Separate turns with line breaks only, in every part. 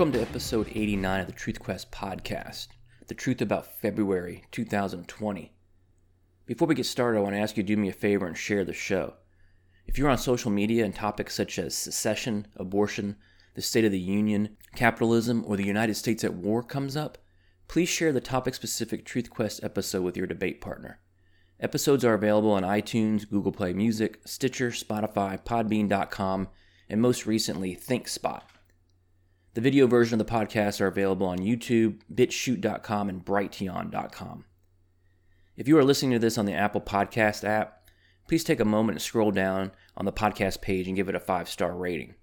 Welcome to episode 89 of the Truth Quest podcast, the truth about February 2020. Before we get started, I want to ask you to do me a favor and share the show. If you're on social media and topics such as secession, abortion, the State of the Union, capitalism, or the United States at war comes up, please share the topic specific Truth Quest episode with your debate partner. Episodes are available on iTunes, Google Play Music, Stitcher, Spotify, Podbean.com, and most recently, ThinkSpot. The video version of the podcast are available on YouTube, bitchute.com, and brighteon.com. If you are listening to this on the Apple Podcast app, please take a moment and scroll down on the podcast page and give it a five star rating.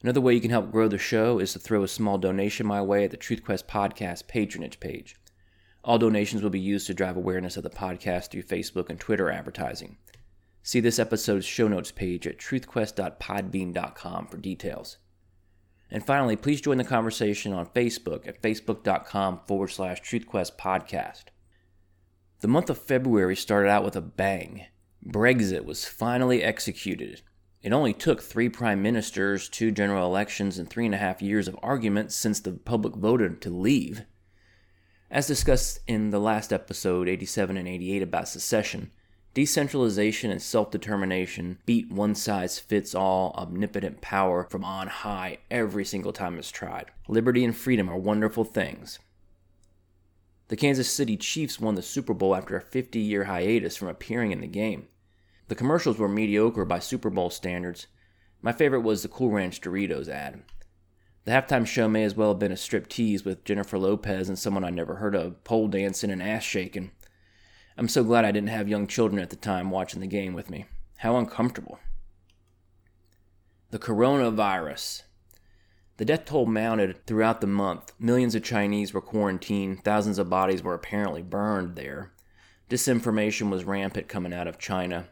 Another way you can help grow the show is to throw a small donation my way at the TruthQuest Podcast patronage page. All donations will be used to drive awareness of the podcast through Facebook and Twitter advertising. See this episode's show notes page at truthquest.podbean.com for details. And finally, please join the conversation on Facebook at facebook.com forward slash truthquest podcast. The month of February started out with a bang. Brexit was finally executed. It only took three prime ministers, two general elections, and three and a half years of arguments since the public voted to leave. As discussed in the last episode, 87 and 88, about secession, decentralization and self determination beat one size fits all omnipotent power from on high every single time it's tried. Liberty and freedom are wonderful things, the Kansas City Chiefs won the Super Bowl after a 50 year hiatus from appearing in the game. The commercials were mediocre by Super Bowl standards. My favorite was the Cool Ranch Doritos ad. The halftime show may as well have been a strip tease with Jennifer Lopez and someone I never heard of pole dancing and ass shaking. I'm so glad I didn't have young children at the time watching the game with me. How uncomfortable. The coronavirus. The death toll mounted throughout the month. Millions of Chinese were quarantined, thousands of bodies were apparently burned there. Disinformation was rampant coming out of China.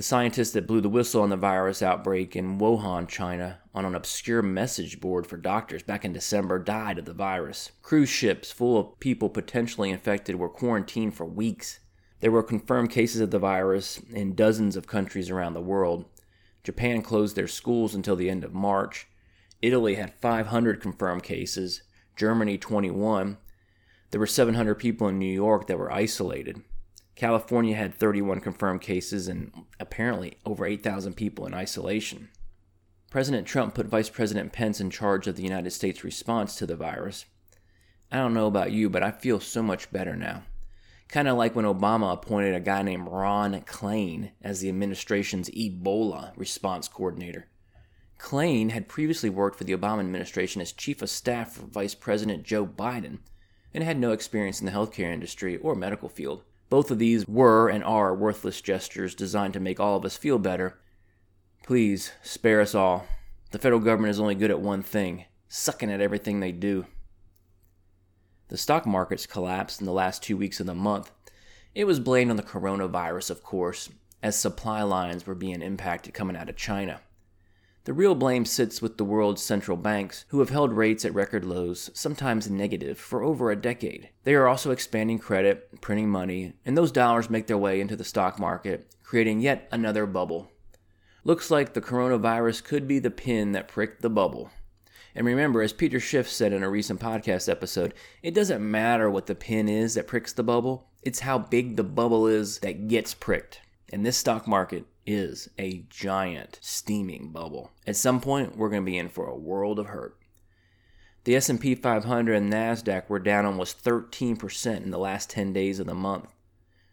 The scientist that blew the whistle on the virus outbreak in Wuhan, China, on an obscure message board for doctors back in December, died of the virus. Cruise ships full of people potentially infected were quarantined for weeks. There were confirmed cases of the virus in dozens of countries around the world. Japan closed their schools until the end of March. Italy had 500 confirmed cases, Germany 21. There were 700 people in New York that were isolated. California had 31 confirmed cases and apparently over 8,000 people in isolation. President Trump put Vice President Pence in charge of the United States response to the virus. I don't know about you, but I feel so much better now. Kind of like when Obama appointed a guy named Ron Klain as the administration's Ebola response coordinator. Klain had previously worked for the Obama administration as chief of staff for Vice President Joe Biden and had no experience in the healthcare industry or medical field. Both of these were and are worthless gestures designed to make all of us feel better. Please spare us all. The federal government is only good at one thing sucking at everything they do. The stock markets collapsed in the last two weeks of the month. It was blamed on the coronavirus, of course, as supply lines were being impacted coming out of China. The real blame sits with the world's central banks, who have held rates at record lows, sometimes negative, for over a decade. They are also expanding credit, printing money, and those dollars make their way into the stock market, creating yet another bubble. Looks like the coronavirus could be the pin that pricked the bubble. And remember, as Peter Schiff said in a recent podcast episode, it doesn't matter what the pin is that pricks the bubble, it's how big the bubble is that gets pricked. In this stock market, is a giant steaming bubble. At some point, we're going to be in for a world of hurt. The S&P 500 and Nasdaq were down almost 13% in the last 10 days of the month.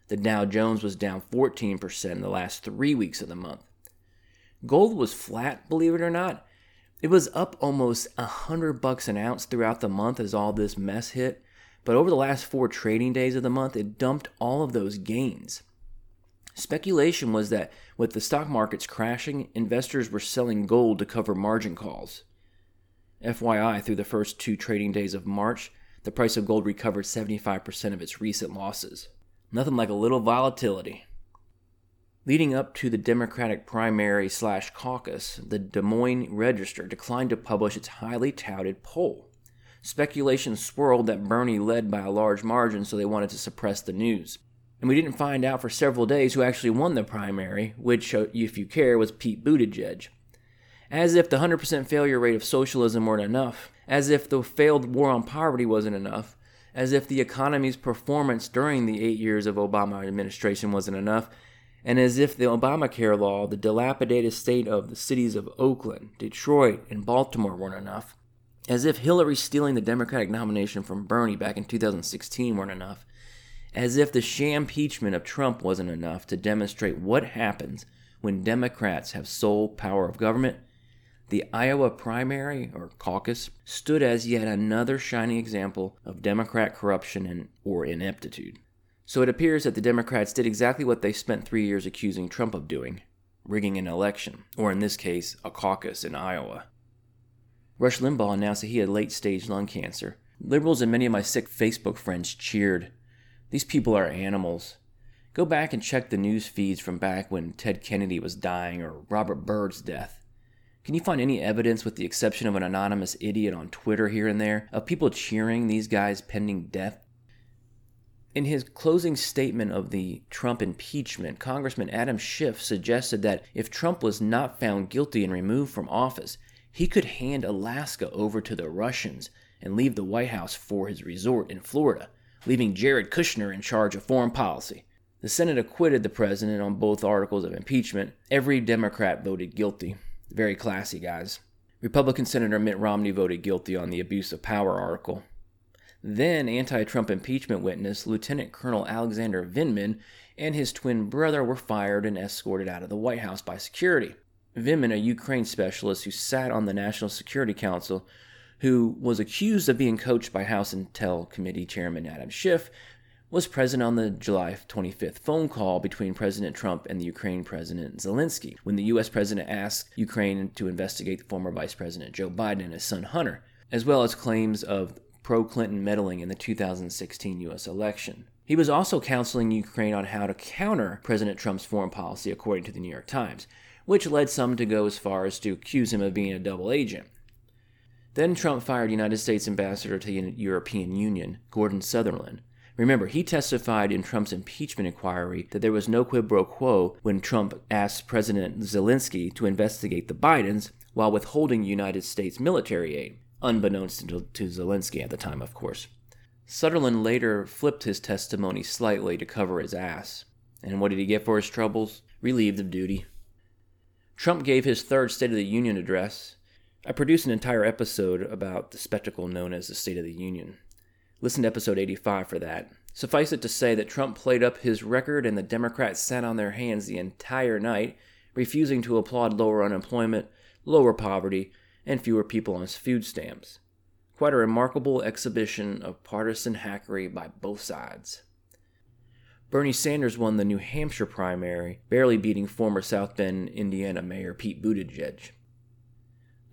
The Dow Jones was down 14% in the last 3 weeks of the month. Gold was flat, believe it or not. It was up almost 100 bucks an ounce throughout the month as all this mess hit, but over the last 4 trading days of the month, it dumped all of those gains. Speculation was that with the stock markets crashing, investors were selling gold to cover margin calls. FYI, through the first two trading days of March, the price of gold recovered 75% of its recent losses. Nothing like a little volatility. Leading up to the Democratic primary slash caucus, the Des Moines Register declined to publish its highly touted poll. Speculation swirled that Bernie led by a large margin, so they wanted to suppress the news. And we didn't find out for several days who actually won the primary, which, uh, if you care, was Pete Buttigieg. As if the 100% failure rate of socialism weren't enough. As if the failed war on poverty wasn't enough. As if the economy's performance during the eight years of Obama administration wasn't enough. And as if the Obamacare law, the dilapidated state of the cities of Oakland, Detroit, and Baltimore weren't enough. As if Hillary stealing the Democratic nomination from Bernie back in 2016 weren't enough. As if the sham impeachment of Trump wasn't enough to demonstrate what happens when Democrats have sole power of government. The Iowa primary, or caucus, stood as yet another shining example of Democrat corruption and, or ineptitude. So it appears that the Democrats did exactly what they spent three years accusing Trump of doing rigging an election, or in this case, a caucus in Iowa. Rush Limbaugh announced that he had late stage lung cancer. Liberals and many of my sick Facebook friends cheered. These people are animals. Go back and check the news feeds from back when Ted Kennedy was dying or Robert Byrd's death. Can you find any evidence, with the exception of an anonymous idiot on Twitter here and there, of people cheering these guys' pending death? In his closing statement of the Trump impeachment, Congressman Adam Schiff suggested that if Trump was not found guilty and removed from office, he could hand Alaska over to the Russians and leave the White House for his resort in Florida, leaving Jared Kushner in charge of foreign policy. The Senate acquitted the president on both articles of impeachment. Every Democrat voted guilty. Very classy, guys. Republican Senator Mitt Romney voted guilty on the abuse of power article. Then, anti Trump impeachment witness Lieutenant Colonel Alexander Vindman and his twin brother were fired and escorted out of the White House by security. Vindman, a Ukraine specialist who sat on the National Security Council, who was accused of being coached by House Intel Committee Chairman Adam Schiff, was present on the July 25th phone call between President Trump and the Ukraine President Zelensky when the U.S. President asked Ukraine to investigate former Vice President Joe Biden and his son Hunter, as well as claims of pro Clinton meddling in the 2016 U.S. election. He was also counseling Ukraine on how to counter President Trump's foreign policy, according to the New York Times which led some to go as far as to accuse him of being a double agent. Then Trump fired United States Ambassador to the European Union, Gordon Sondland. Remember, he testified in Trump's impeachment inquiry that there was no quid pro quo when Trump asked President Zelensky to investigate the Bidens while withholding United States military aid, unbeknownst to, to Zelensky at the time, of course. Sutherland later flipped his testimony slightly to cover his ass. And what did he get for his troubles? Relieved of duty. Trump gave his third State of the Union address. I produced an entire episode about the spectacle known as the State of the Union. Listen to episode 85 for that. Suffice it to say that Trump played up his record and the Democrats sat on their hands the entire night, refusing to applaud lower unemployment, lower poverty, and fewer people on food stamps. Quite a remarkable exhibition of partisan hackery by both sides. Bernie Sanders won the New Hampshire primary, barely beating former South Bend, Indiana Mayor Pete Buttigieg.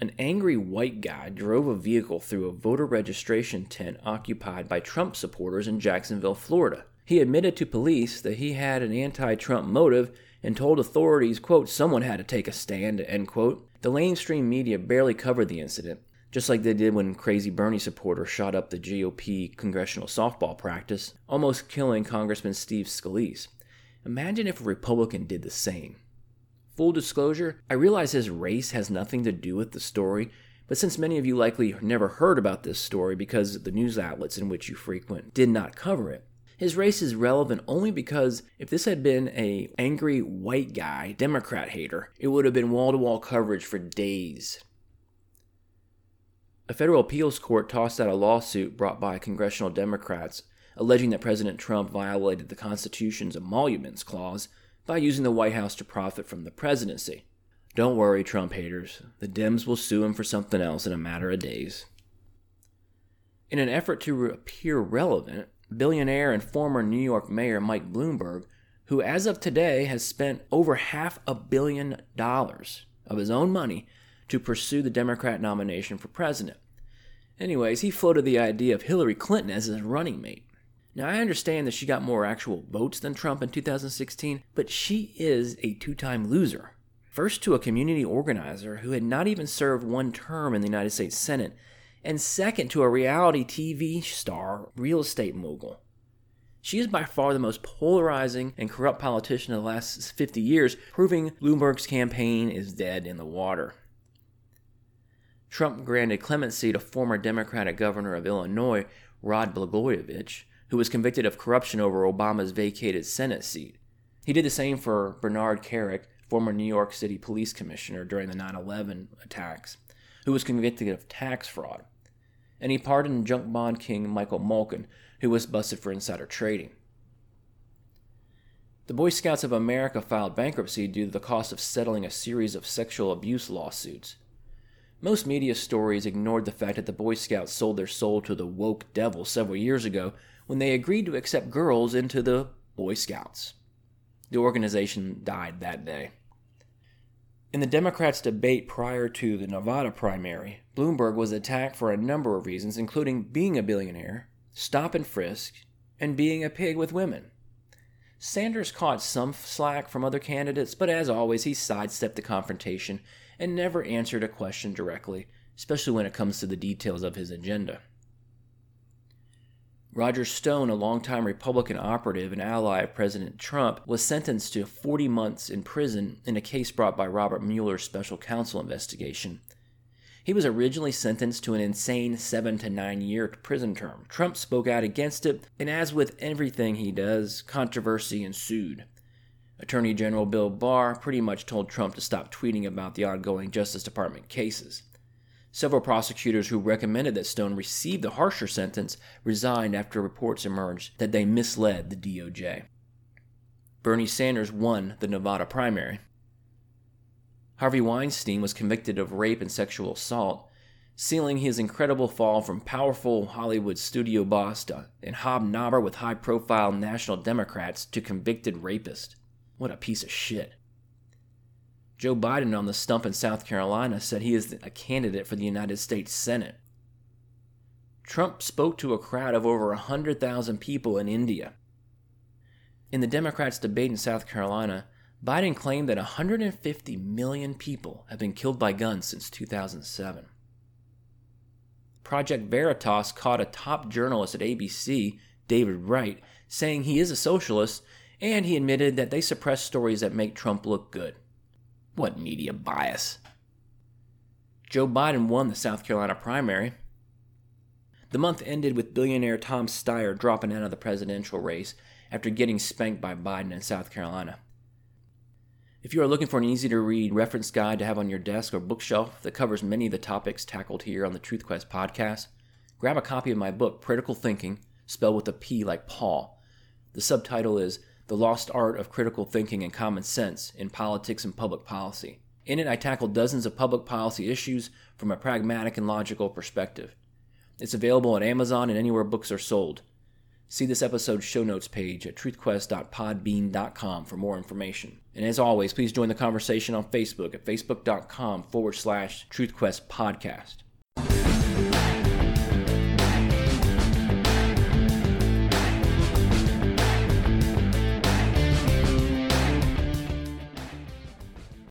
An angry white guy drove a vehicle through a voter registration tent occupied by Trump supporters in Jacksonville, Florida. He admitted to police that he had an anti-Trump motive and told authorities, quote, someone had to take a stand, end quote. The mainstream media barely covered the incident, just like they did when crazy Bernie supporters shot up the GOP congressional softball practice, almost killing Congressman Steve Scalise. Imagine if a Republican did the same. Full disclosure, I realize his race has nothing to do with the story, but since many of you likely never heard about this story because the news outlets in which you frequent did not cover it, his race is relevant only because if this had been a angry white guy, Democrat hater, it would have been wall-to-wall coverage for days. A federal appeals court tossed out a lawsuit brought by congressional Democrats alleging that President Trump violated the Constitution's emoluments clause by using the White House to profit from the presidency. Don't worry, Trump haters. The Dems will sue him for something else in a matter of days. In an effort to appear relevant, billionaire and former New York Mayor Mike Bloomberg, who as of today has spent over half a billion dollars of his own money to pursue the Democrat nomination for president. Anyways, he floated the idea of Hillary Clinton as his running mate. Now, I understand that she got more actual votes than Trump in 2016, but she is a two time loser. First, to a community organizer who had not even served one term in the United States Senate, and second, to a reality TV star, real estate mogul. She is by far the most polarizing and corrupt politician of the last 50 years, proving Bloomberg's campaign is dead in the water. Trump granted clemency to former Democratic governor of Illinois, Rod Blagojevich, who was convicted of corruption over Obama's vacated Senate seat. He did the same for Bernard Kerik, former New York City police commissioner during the 9 11 attacks, who was convicted of tax fraud. And he pardoned junk bond king Michael Milken, who was busted for insider trading. The Boy Scouts of America filed bankruptcy due to the cost of settling a series of sexual abuse lawsuits. Most media stories ignored the fact that the Boy Scouts sold their soul to the woke devil several years ago when they agreed to accept girls into the Boy Scouts. The organization died that day. In the Democrats' debate prior to the Nevada primary, Bloomberg was attacked for a number of reasons, including being a billionaire, stop and frisk, and being a pig with women. Sanders caught some slack from other candidates, but as always, he sidestepped the confrontation and never answered a question directly, especially when it comes to the details of his agenda. Roger Stone, a longtime Republican operative and ally of President Trump, was sentenced to 40 months in prison in a case brought by Robert Mueller's special counsel investigation. He was originally sentenced to an insane seven to nine year prison term. Trump spoke out against it, and as with everything he does, controversy ensued. Attorney General Bill Barr pretty much told Trump to stop tweeting about the ongoing Justice Department cases. Several prosecutors who recommended that Stone receive the harsher sentence resigned after reports emerged that they misled the DOJ. Bernie Sanders won the Nevada primary. Harvey Weinstein was convicted of rape and sexual assault, sealing his incredible fall from powerful Hollywood studio boss and hobnobber with high profile national Democrats to convicted rapist. What a piece of shit. Joe Biden on the stump in South Carolina said he is a candidate for the United States Senate. Trump spoke to a crowd of over 100,000 people in India. In the Democrats' debate in South Carolina, Biden claimed that 150 million people have been killed by guns since 2007. Project Veritas caught a top journalist at ABC, David Wright, saying he is a socialist, and he admitted that they suppress stories that make Trump look good. What media bias? Joe Biden won the South Carolina primary. The month ended with billionaire Tom Steyer dropping out of the presidential race after getting spanked by Biden in South Carolina. If you are looking for an easy to read reference guide to have on your desk or bookshelf that covers many of the topics tackled here on the Truth Quest podcast, grab a copy of my book, Critical Thinking, spelled with a P like Paul. The subtitle is The Lost Art of Critical Thinking and Common Sense in Politics and Public Policy. In it, I tackle dozens of public policy issues from a pragmatic and logical perspective. It's available at Amazon and anywhere books are sold. See this episode's show notes page at truthquest.podbean.com for more information. And as always, please join the conversation on Facebook at facebook.com forward slash truthquest podcast.